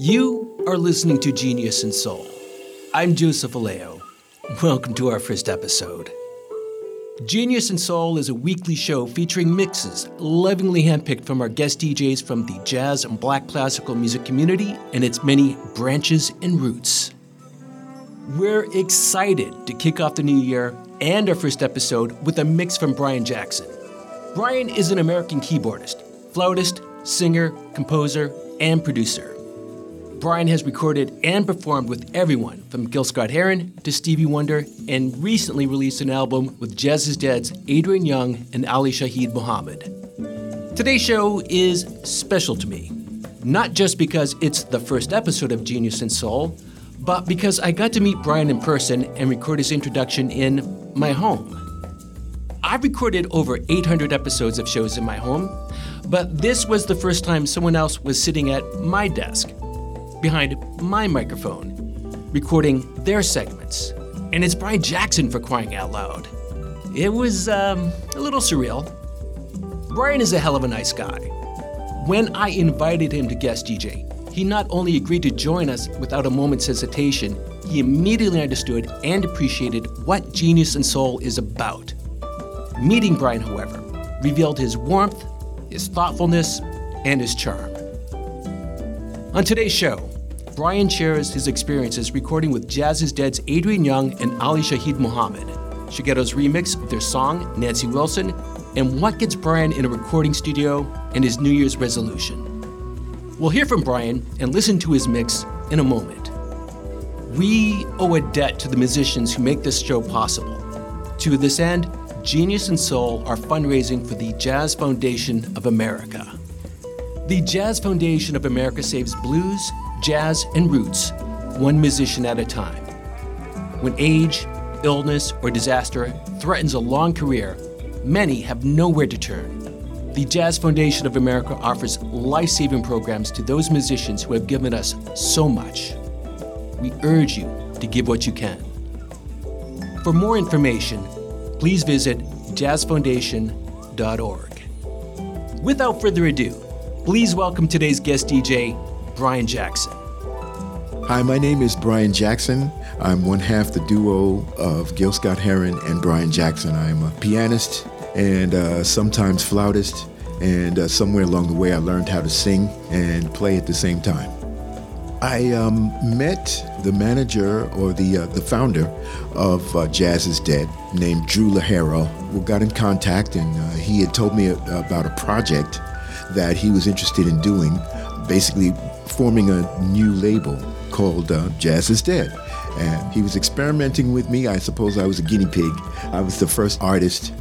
You are listening to Genius and Soul. I'm Joseph Aleo. Welcome to our first episode. Genius and Soul is a weekly show featuring mixes lovingly handpicked from our guest DJs from the jazz and black classical music community and its many branches and roots. We're excited to kick off the new year and our first episode with a mix from Brian Jackson. Brian is an American keyboardist, flautist, singer, composer, and producer. Brian has recorded and performed with everyone from Gil Scott Heron to Stevie Wonder and recently released an album with Jazz is Dead's Adrian Younge and Ali Shaheed Muhammad. Today's show is special to me, not just because it's the first episode of Genius and Soul, but because I got to meet Brian in person and record his introduction in my home. I've recorded over 800 episodes of shows in my home, but this was the first time someone else was sitting at my desk behind my microphone, recording their segments. And it's Brian Jackson for crying out loud. It was um, a little surreal. Brian is a hell of a nice guy. When I invited him to guest DJ, he not only agreed to join us without a moment's hesitation, he immediately understood and appreciated what Genius and Soul is about. Meeting Brian, however, revealed his warmth, his thoughtfulness, and his charm. On today's show, Brian shares his experiences recording with Jazz is Dead's Adrian Younge and Ali Shaheed Muhammad, Shigeto's remix of their song, Nancy Wilson, and what gets Brian in a recording studio and his New Year's resolution. We'll hear from Brian and listen to his mix in a moment. We owe a debt to the musicians who make this show possible. To this end, Genius and Soul are fundraising for the Jazz Foundation of America. The Jazz Foundation of America saves blues, jazz, and roots, one musician at a time. When age, illness, or disaster threatens a long career, many have nowhere to turn. The Jazz Foundation of America offers life saving programs to those musicians who have given us so much. We urge you to give what you can. For more information, please visit jazzfoundation.org. Without further ado, Please welcome today's guest DJ, Brian Jackson. Hi, my name is Brian Jackson. I'm one half the duo of Gil Scott Heron and Brian Jackson. I'm a pianist and uh, sometimes flautist, and uh, somewhere along the way I learned how to sing and play at the same time. I um, met the manager or the uh, the founder of uh, Jazz is Dead, named Drew Lojero. We got in contact, and uh, he had told me about a project that he was interested in doing, basically forming a new label called uh, Jazz is Dead. And he was experimenting with me. I suppose I was a guinea pig. I was the first artist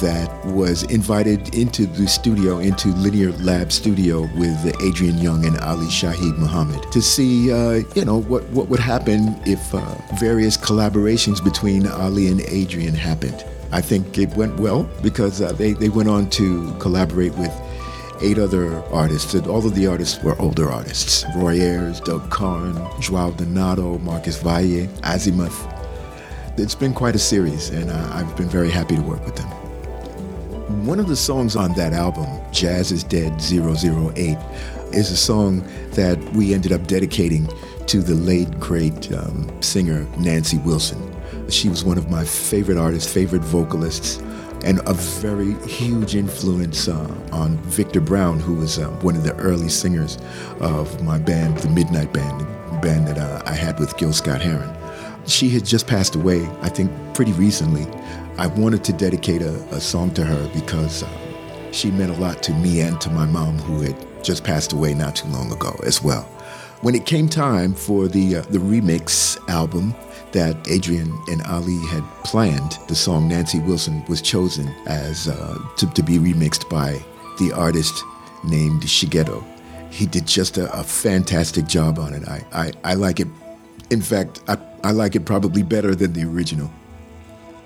that was invited into the studio, into Linear Lab Studio with Adrian Younge and Ali Shaheed Muhammad to see, uh, you know, what, what would happen if uh, various collaborations between Ali and Adrian happened. I think it went well because uh, they, they went on to collaborate with eight other artists, all of the artists were older artists. Roy Ayers, Doug Carn, Joao Donato, Marcos Valle, Azimuth. It's been quite a series, and uh, I've been very happy to work with them. One of the songs on that album, Jazz is Dead 008, is a song that we ended up dedicating to the late, great um, singer Nancy Wilson. She was one of my favorite artists, favorite vocalists and a very huge influence uh, on Victor Brown, who was uh, one of the early singers of my band, the Midnight Band, the band that uh, I had with Gil Scott Heron. She had just passed away, I think, pretty recently. I wanted to dedicate a, a song to her because uh, she meant a lot to me and to my mom, who had just passed away not too long ago as well. When it came time for the uh, the remix album, that Adrian and Ali had planned, the song Nancy Wilson was chosen as uh, to, to, be remixed by the artist named Shigeto. He did just a, a fantastic job on it. I, I, I, like it. In fact, I, I like it probably better than the original.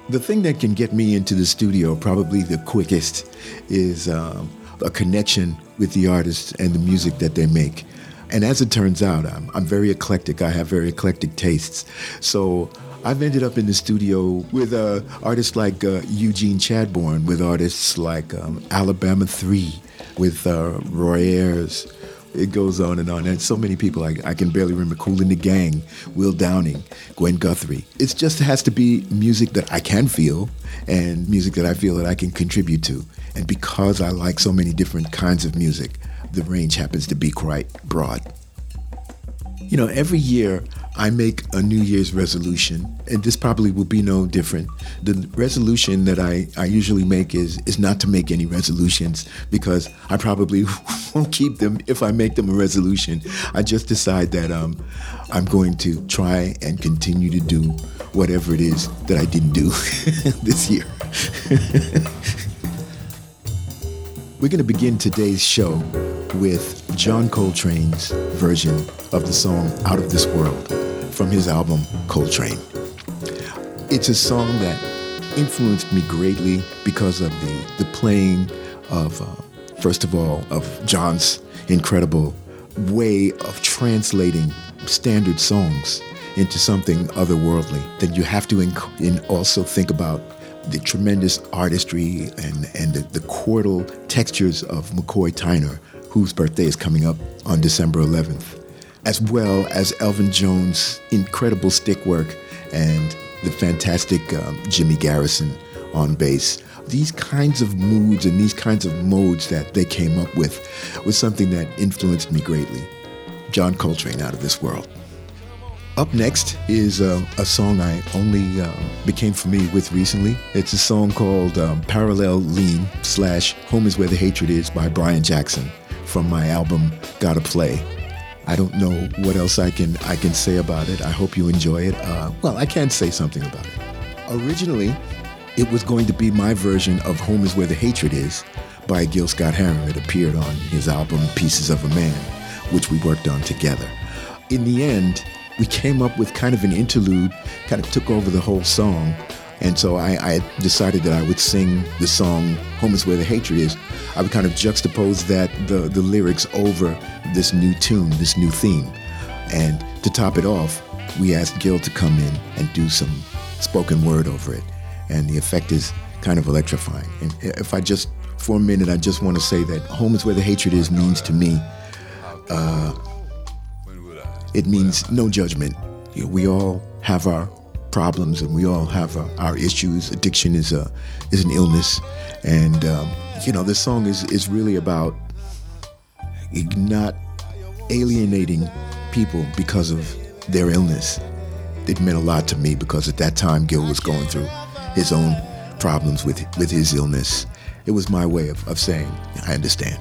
The thing that can get me into the studio probably the quickest is um, a connection with the artist and the music that they make. And as it turns out, I'm, I'm very eclectic. I have very eclectic tastes. So I've ended up in the studio with uh, artists like uh, Eugene Chadbourne, with artists like um, Alabama 3, with uh, Roy Ayers, it goes on and on. And so many people I, I can barely remember. Kool and the Gang, Will Downing, Gwen Guthrie. It just has to be music that I can feel and music that I feel that I can contribute to. And because I like so many different kinds of music, the range happens to be quite broad. You know, every year I make a New Year's resolution, and this probably will be no different. The resolution that I, I usually make is, is not to make any resolutions because I probably won't keep them if I make them a resolution. I just decide that um, I'm going to try and continue to do whatever it is that I didn't do this year. We're going to begin today's show with John Coltrane's version of the song Out of This World from his album Coltrane. It's a song that influenced me greatly because of the, the playing of, uh, first of all, of John's incredible way of translating standard songs into something otherworldly. Then you have to inc- in also think about the tremendous artistry and, and the, the chordal textures of McCoy Tyner, whose birthday is coming up on December 11th, as well as Elvin Jones' incredible stick work and the fantastic um, Jimmy Garrison on bass. These kinds of moods and these kinds of modes that they came up with was something that influenced me greatly. John Coltrane, Out of This World. Up next is uh, a song I only uh, became familiar with recently. It's a song called um, Parallel Lean slash Home is Where the Hatred Is by Brian Jackson from my album Gotta Play. I don't know what else I can I can say about it. I hope you enjoy it. Uh, well, I can say something about it. Originally, it was going to be my version of Home is Where the Hatred Is by Gil Scott Heron. It appeared on his album Pieces of a Man, which we worked on together. In the end, we came up with kind of an interlude, kind of took over the whole song. And so I, I, decided that I would sing the song Home is Where the Hatred Is. I would kind of juxtapose that, the, the lyrics over this new tune, this new theme. And to top it off, we asked Gil to come in and do some spoken word over it. And the effect is kind of electrifying. And if I just, for a minute, I just want to say that Home is Where the Hatred Is means to me, uh, it means no judgment. You know, we all have our problems and we all have our, our issues. Addiction is a is an illness, and um, you know this song is is really about not alienating people because of their illness. It meant a lot to me because at that time Gil was going through his own problems with with his illness. It was my way of, of saying I understand.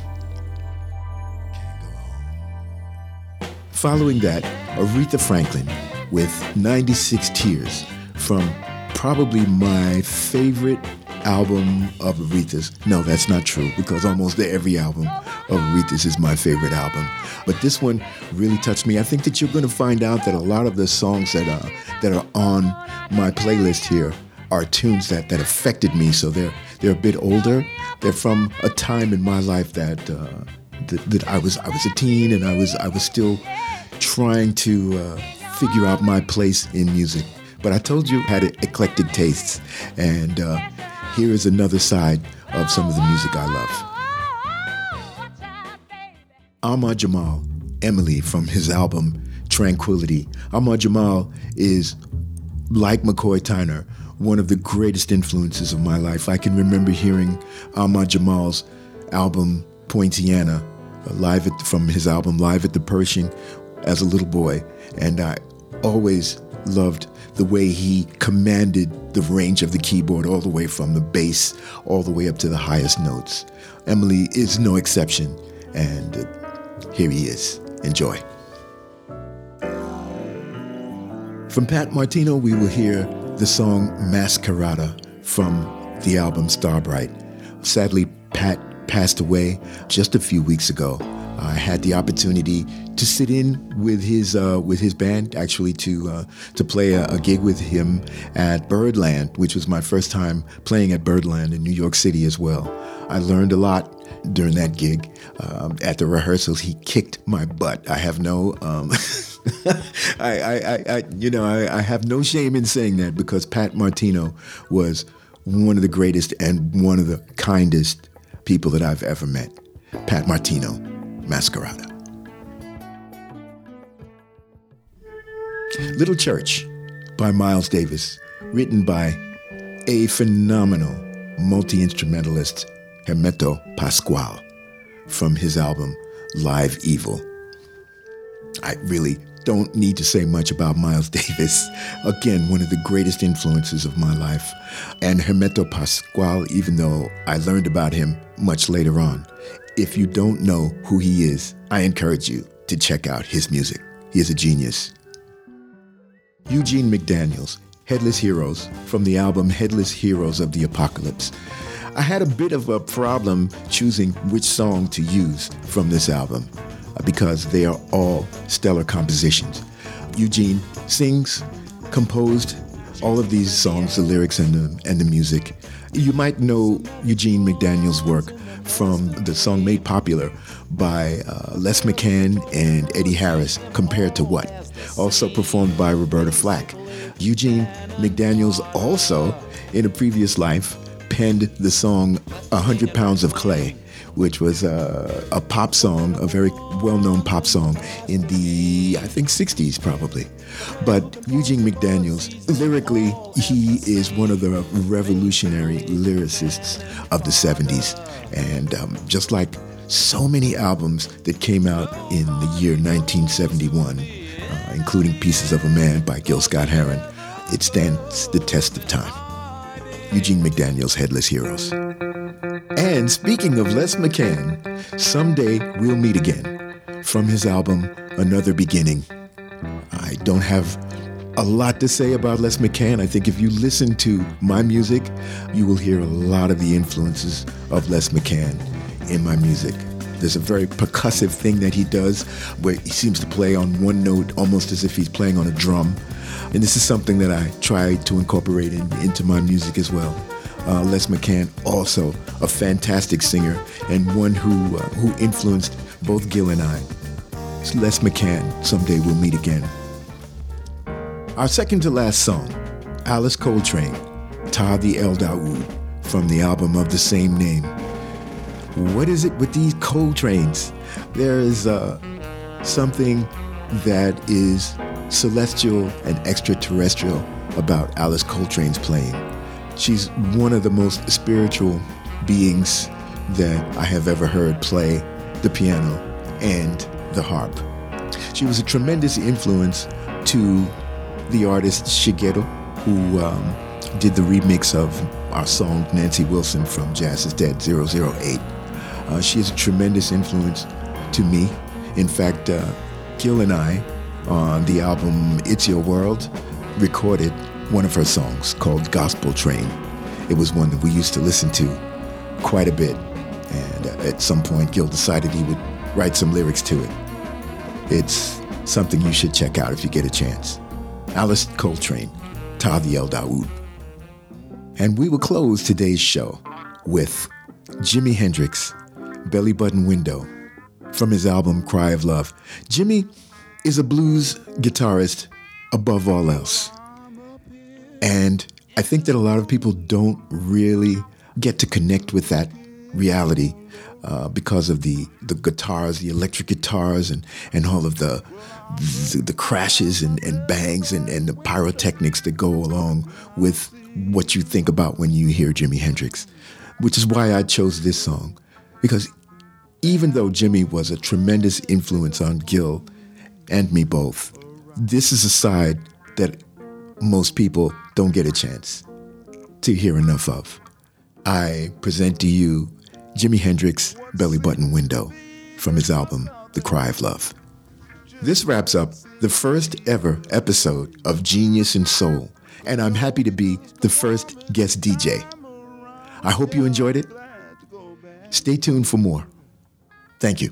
Following that, Aretha Franklin with 96 Tears from probably my favorite album of Aretha's. No, that's not true because almost every album of Aretha's is my favorite album. But this one really touched me. I think that you're going to find out that a lot of the songs that are, that are on my playlist here are tunes that, that affected me. So they're, they're a bit older. They're from a time in my life that, uh, that, that I was I was a teen and I was I was still trying to uh, figure out my place in music. But I told you I had eclectic tastes, and uh, here is another side of some of the music I love. Ahmad Jamal, Emily from his album Tranquility. Ahmad Jamal is like McCoy Tyner, one of the greatest influences of my life. I can remember hearing Ahmad Jamal's album Poinciana live at, from his album Live at the Pershing as a little boy, and I always loved the way he commanded the range of the keyboard all the way from the bass all the way up to the highest notes. Emily is no exception, and uh, here he is. Enjoy. From Pat Martino, we will hear the song Masquerada from the album Starbright. Sadly, Pat passed away just a few weeks ago. I had the opportunity to sit in with his uh, with his band, actually to uh, to play a, a, gig with him at Birdland, which was my first time playing at Birdland in New York City as well. I learned a lot during that gig. Um, at the rehearsals, he kicked my butt. I have no, um, I, I, I, you know, I, I have no shame in saying that because Pat Martino was one of the greatest and one of the kindest people that I've ever met. Pat Martino, Masquerada. Little Church by Miles Davis, written by a phenomenal multi instrumentalist, Hermeto Pascoal, from his album Live Evil. I really don't need to say much about Miles Davis. Again, one of the greatest influences of my life. And Hermeto Pascoal, even though I learned about him much later on. If you don't know who he is, I encourage you to check out his music. He is a genius. Eugene McDaniels, Headless Heroes, from the album Headless Heroes of the Apocalypse. I had a bit of a problem choosing which song to use from this album because they are all stellar compositions. Eugene sings, composed all of these songs, the lyrics and the, and the music. You might know Eugene McDaniels' work from the song made popular by uh, Les McCann and Eddie Harris, Compared to What? Also performed by Roberta Flack. Eugene McDaniels also, in a previous life, penned the song 100 Pounds of Clay, which was a, a pop song, a very well known pop song in the, I think, 60s probably. But Eugene McDaniels, lyrically, he is one of the revolutionary lyricists of the 70s. And um, just like so many albums that came out in the year 1971, uh, including Pieces of a Man by Gil Scott Heron, it stands the test of time. Eugene McDaniels' Headless Heroes. And speaking of Les McCann, someday we'll meet again. From his album, Another Beginning. I don't have a lot to say about Les McCann. I think if you listen to my music, you will hear a lot of the influences of Les McCann in my music. There's a very percussive thing that he does where he seems to play on one note almost as if he's playing on a drum. And this is something that I try to incorporate in, into my music as well. Uh, Les McCann, also a fantastic singer and one who, uh, who influenced both Gil and I. It's Les McCann, Someday We'll Meet Again. Our second to last song, Alice Coltrane, Ptah the El Daoud, from the album of the same name. What is it with these Coltranes? There is uh, something that is celestial and extraterrestrial about Alice Coltrane's playing. She's one of the most spiritual beings that I have ever heard play the piano and the harp. She was a tremendous influence to the artist Shigeto, who um, did the remix of our song Nancy Wilson from Jazz is Dead 008. Uh, she is a tremendous influence to me. In fact, uh, Gil and I on the album It's Your World, recorded one of her songs called Gospel Train. It was one that we used to listen to quite a bit. And at some point, Gil decided he would write some lyrics to it. It's something you should check out if you get a chance. Alice Coltrane, Ptah the El Daoud. And we will close today's show with Jimi Hendrix, Belly Button Window, from his album Cry of Love. Jimi is a blues guitarist above all else. And I think that a lot of people don't really get to connect with that reality uh, because of the, the guitars, the electric guitars, and, and all of the, the, the crashes and, and bangs and, and the pyrotechnics that go along with what you think about when you hear Jimi Hendrix, which is why I chose this song. Because even though Jimi was a tremendous influence on Gil and me both. This is a side that most people don't get a chance to hear enough of. I present to you Jimi Hendrix Belly Button Window from his album The Cry of Love. This wraps up the first ever episode of Genius and Soul, and I'm happy to be the first guest DJ. I hope you enjoyed it. Stay tuned for more. Thank you.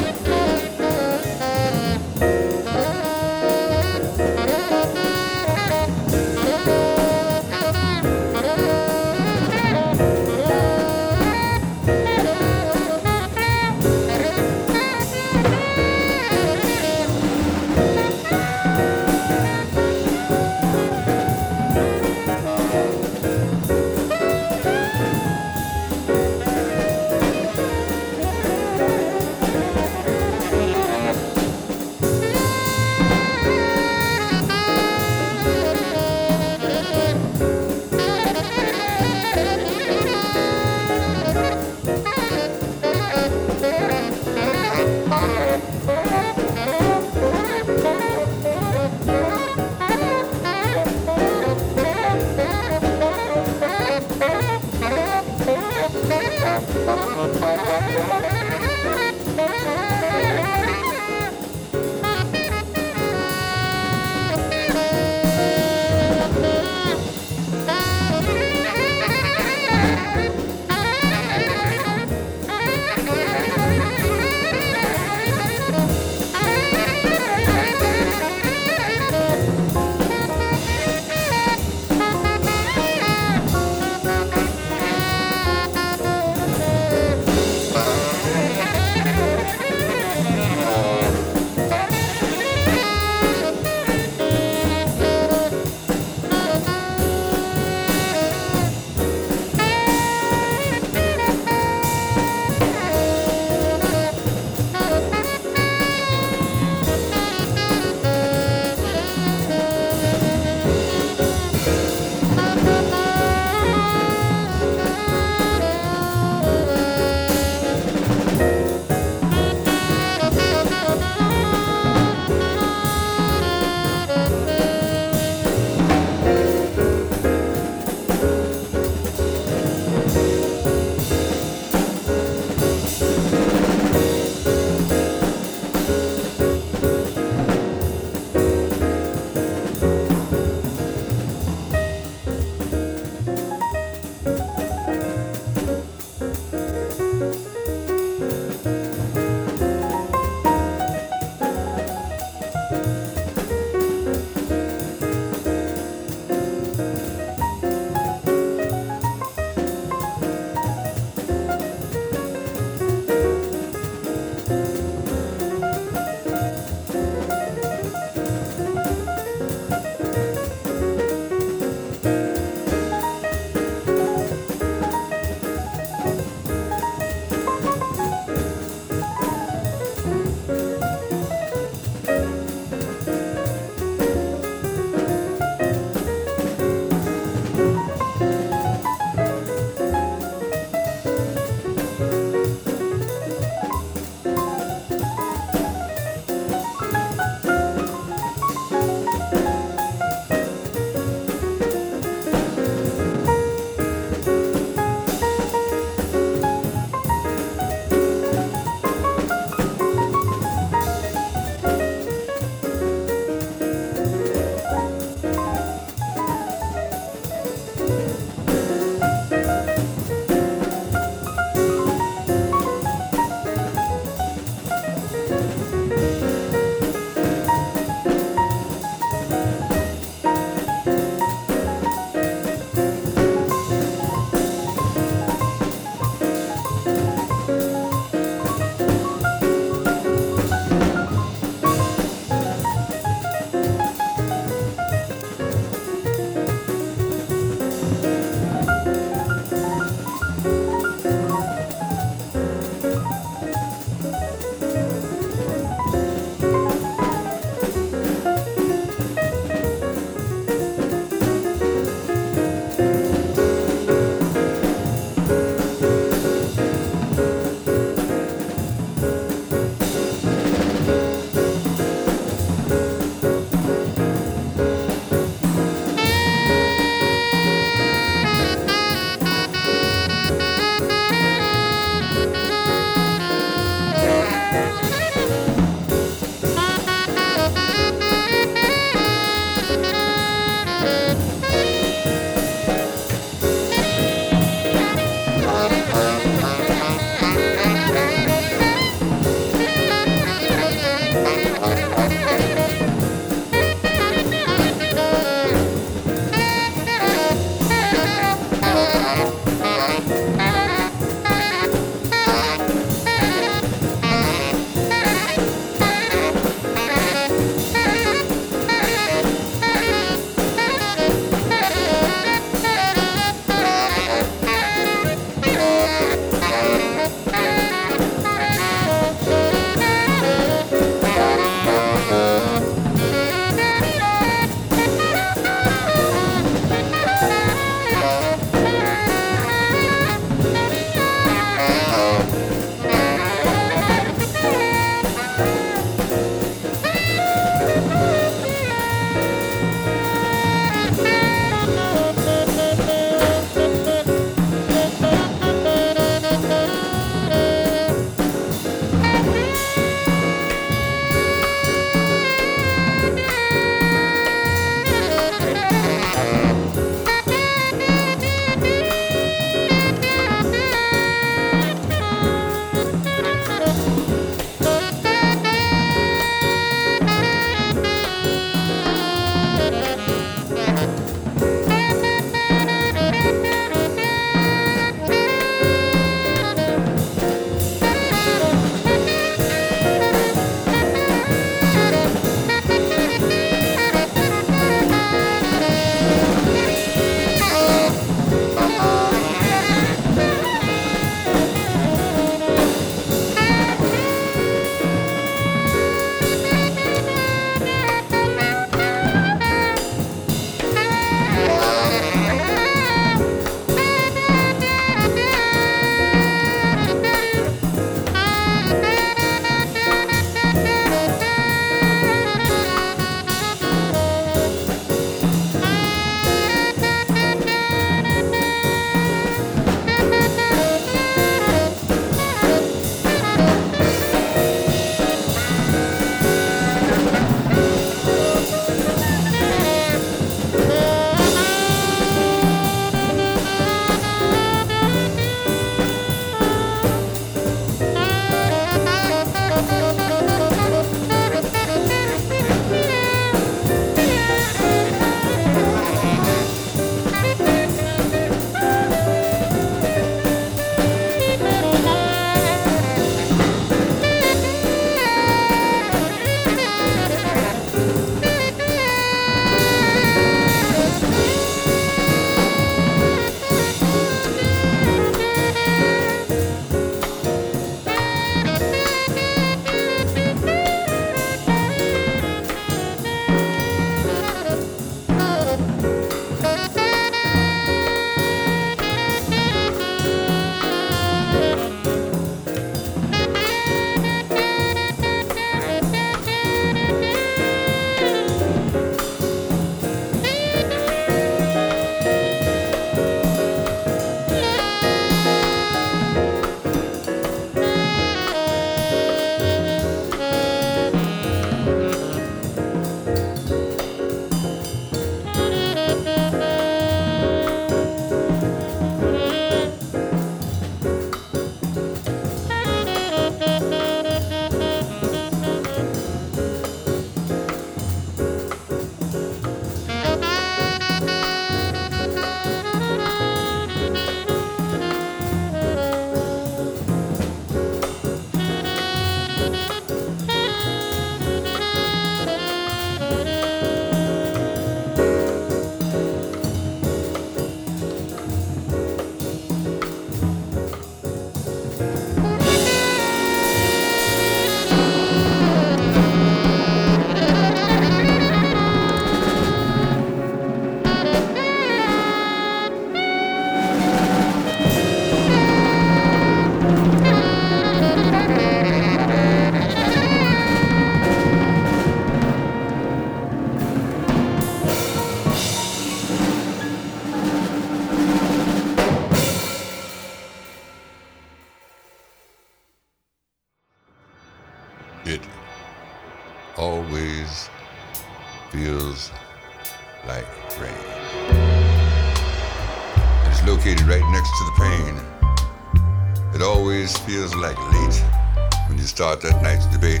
start that night's debate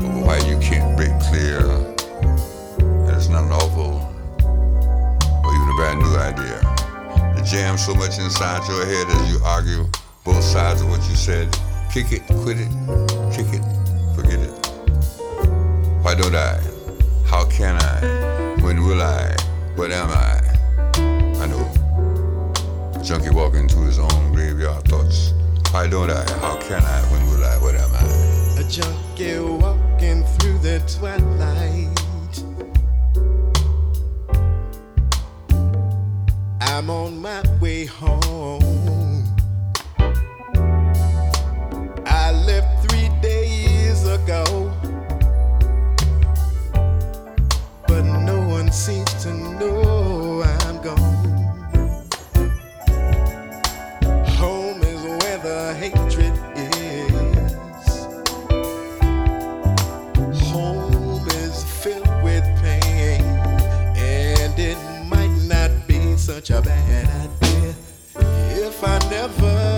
over why you can't break clear. that it's not an awful or even a brand new idea. The jam so much inside your head as you argue both sides of what you said. Kick it, quit it, never.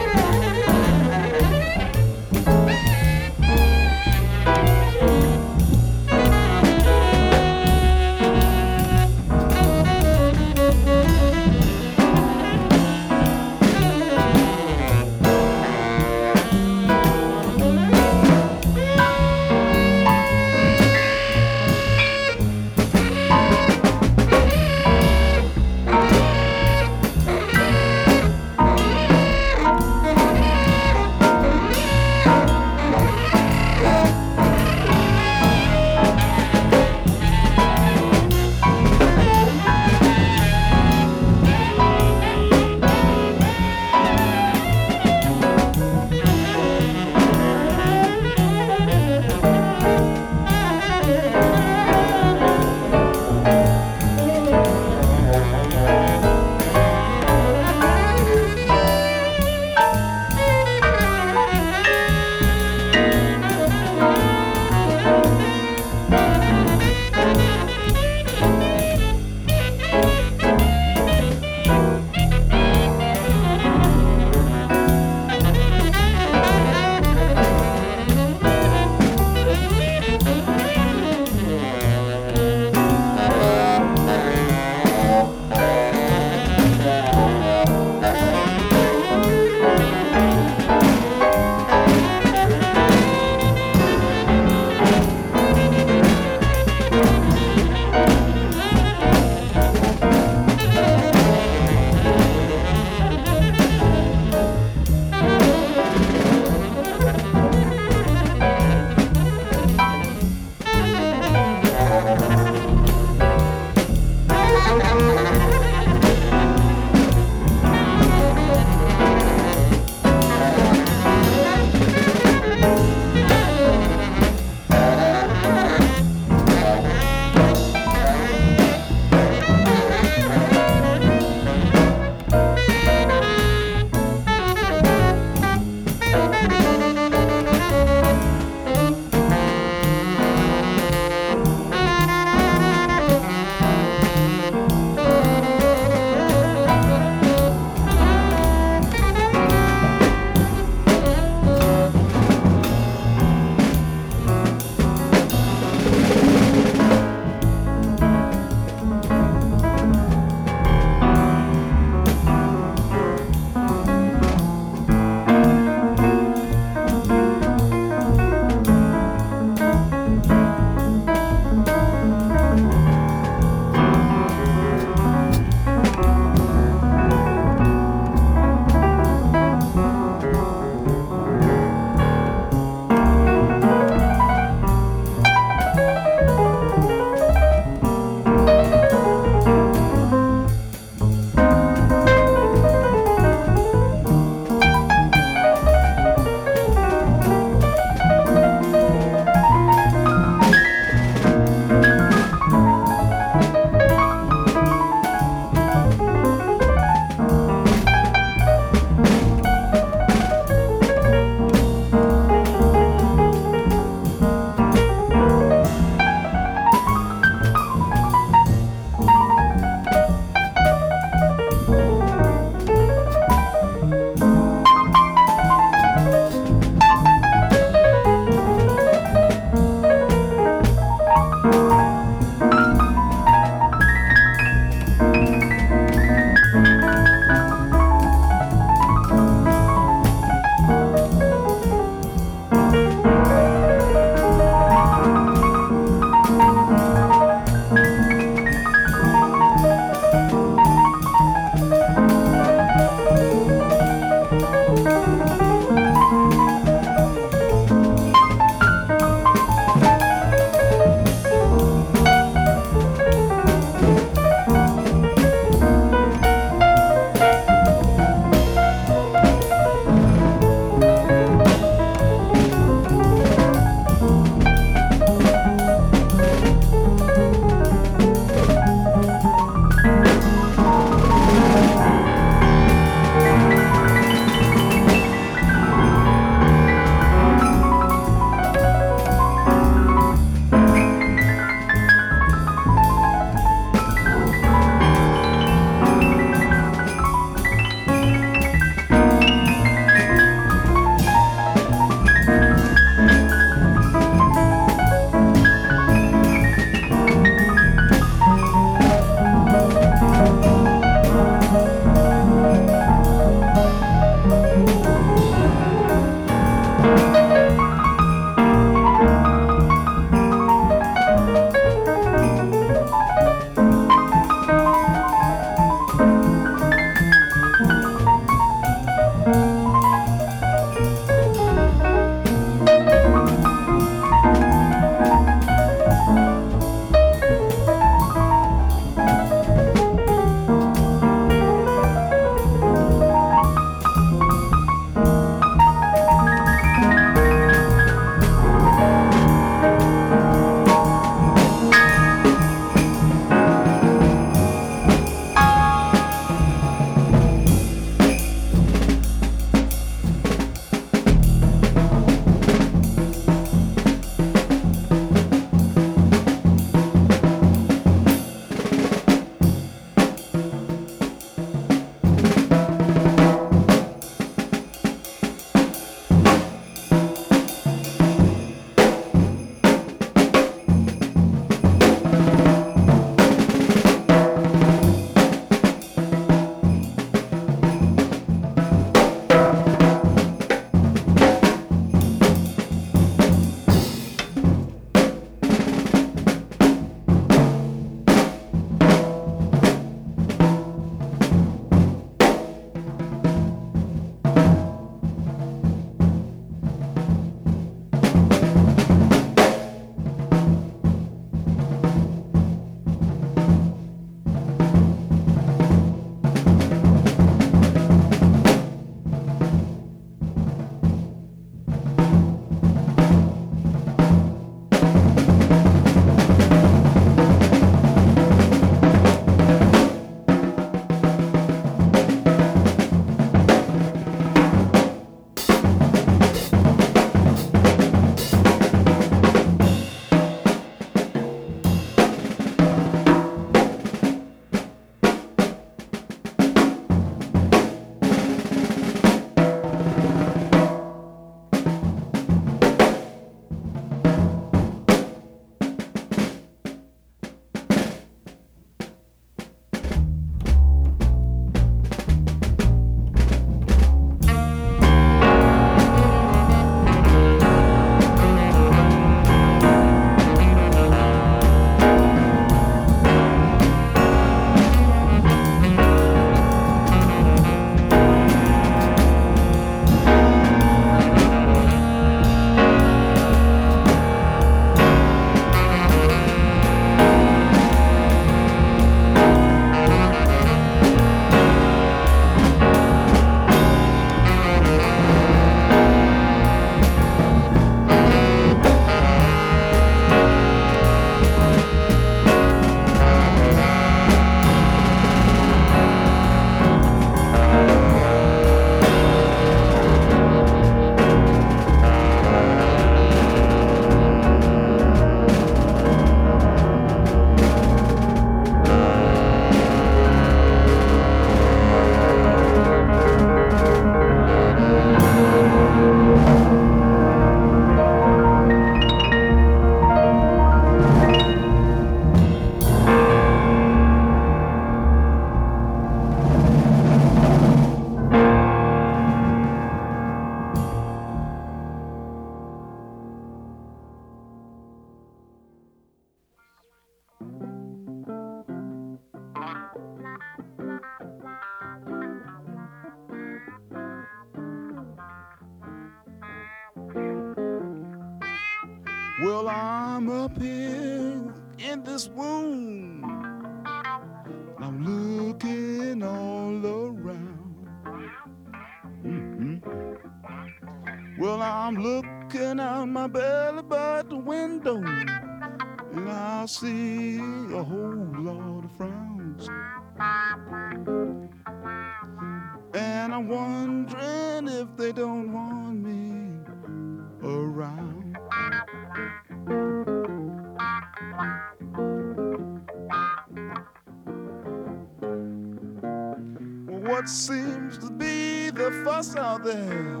there?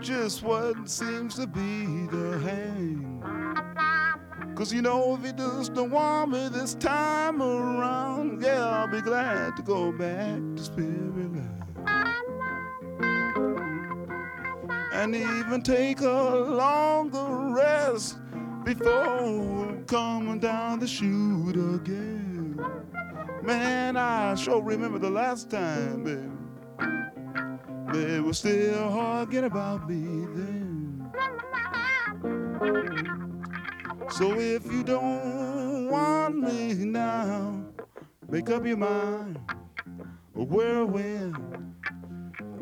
Just what seems to be the hang? Cause you know, if he does don't want me this time around, yeah, I'll be glad to go back to Spirit Land. And even take a longer rest before coming down the chute again. Man, I sure remember the last time, baby. They were still arguing about me then. So if you don't want me now, make up your mind where or when.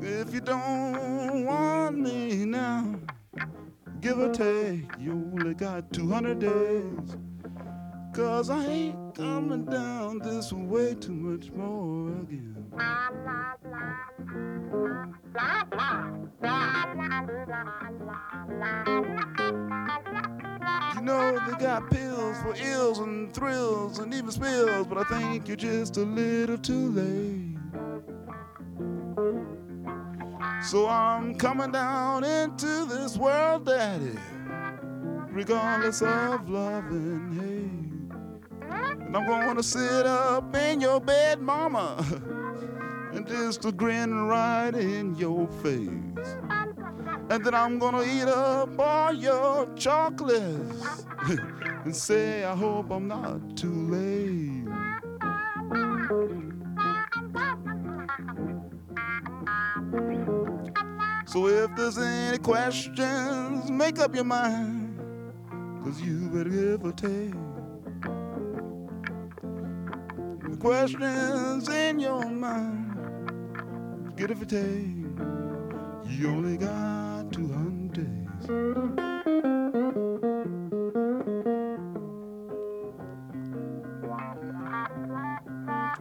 If you don't want me now, give or take, you only got 200 days. Cause I ain't coming down this way too much more again. You know they got pills for ills and thrills and even spills, but I think you're just a little too late. So I'm coming down into this world, Daddy, regardless of love and hate. And I'm gonna sit up in your bed, Mama, and just a grin right in your face. And then I'm gonna eat up all your chocolates and say, I hope I'm not too late. So if there's any questions, make up your mind, cause you better give or take. Questions in your mind, get if you take. You only got 200 days.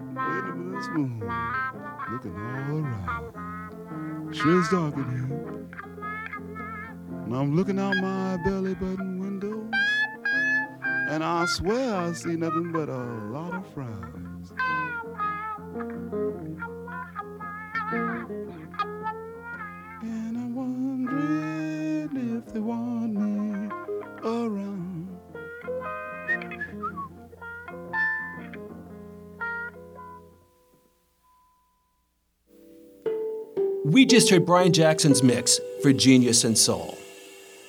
Wait a minute, this moon looking all right. Sure dark in here. And I'm looking out my belly button window, and I swear I see nothing but a lot of frowns. And I'm wondering if they want me around. We just heard Brian Jackson's mix for Genius and Soul.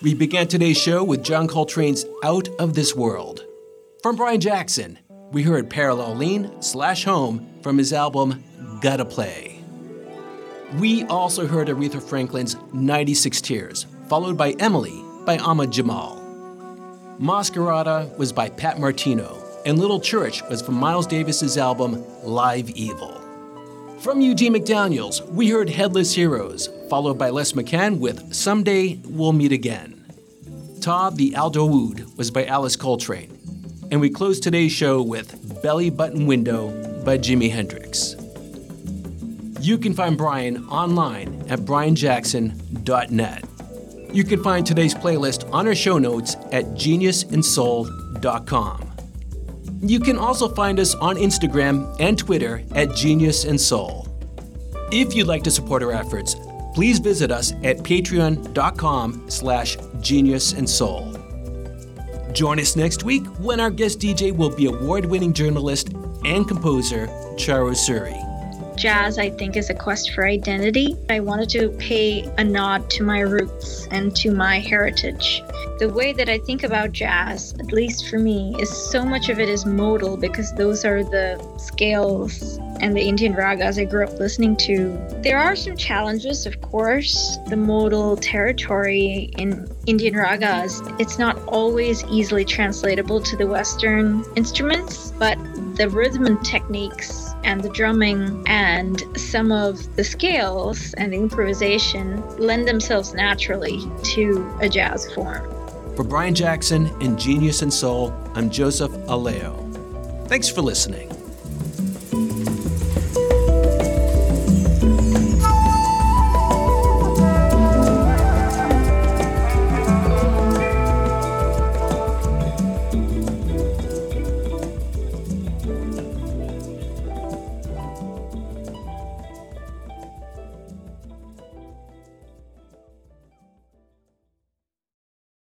We began today's show with John Coltrane's Out of This World. From Brian Jackson, we heard Parallel Lean slash Home from his album Gotta Play. We also heard Aretha Franklin's 96 Tears, followed by Emily by Ahmad Jamal. Masquerada was by Pat Martino, and Little Church was from Miles Davis's album Live Evil. From Eugene McDaniels, we heard Headless Heroes, followed by Les McCann with Someday We'll Meet Again. Ptah the El Daoud was by Alice Coltrane. And we closed today's show with Belly Button Window by Jimi Hendrix. You can find Brian online at brianjackson.net. You can find today's playlist on our show notes at geniusandsoul.com. You can also find us on Instagram and Twitter at Genius and Soul. If you'd like to support our efforts, please visit us at patreon.com slash genius and soul. Join us next week when our guest DJ will be award-winning journalist and composer Charu Suri. Jazz, I think, is a quest for identity. I wanted to pay a nod to my roots and to my heritage. The way that I think about jazz, at least for me, is so much of it is modal because those are the scales and the Indian ragas I grew up listening to. There are some challenges, of course. The modal territory in Indian ragas, it's not always easily translatable to the Western instruments, but the rhythm and techniques and the drumming and some of the scales and the improvisation lend themselves naturally to a jazz form. For Brian Jackson and Genius and Soul, I'm Joseph Aleo. Thanks for listening.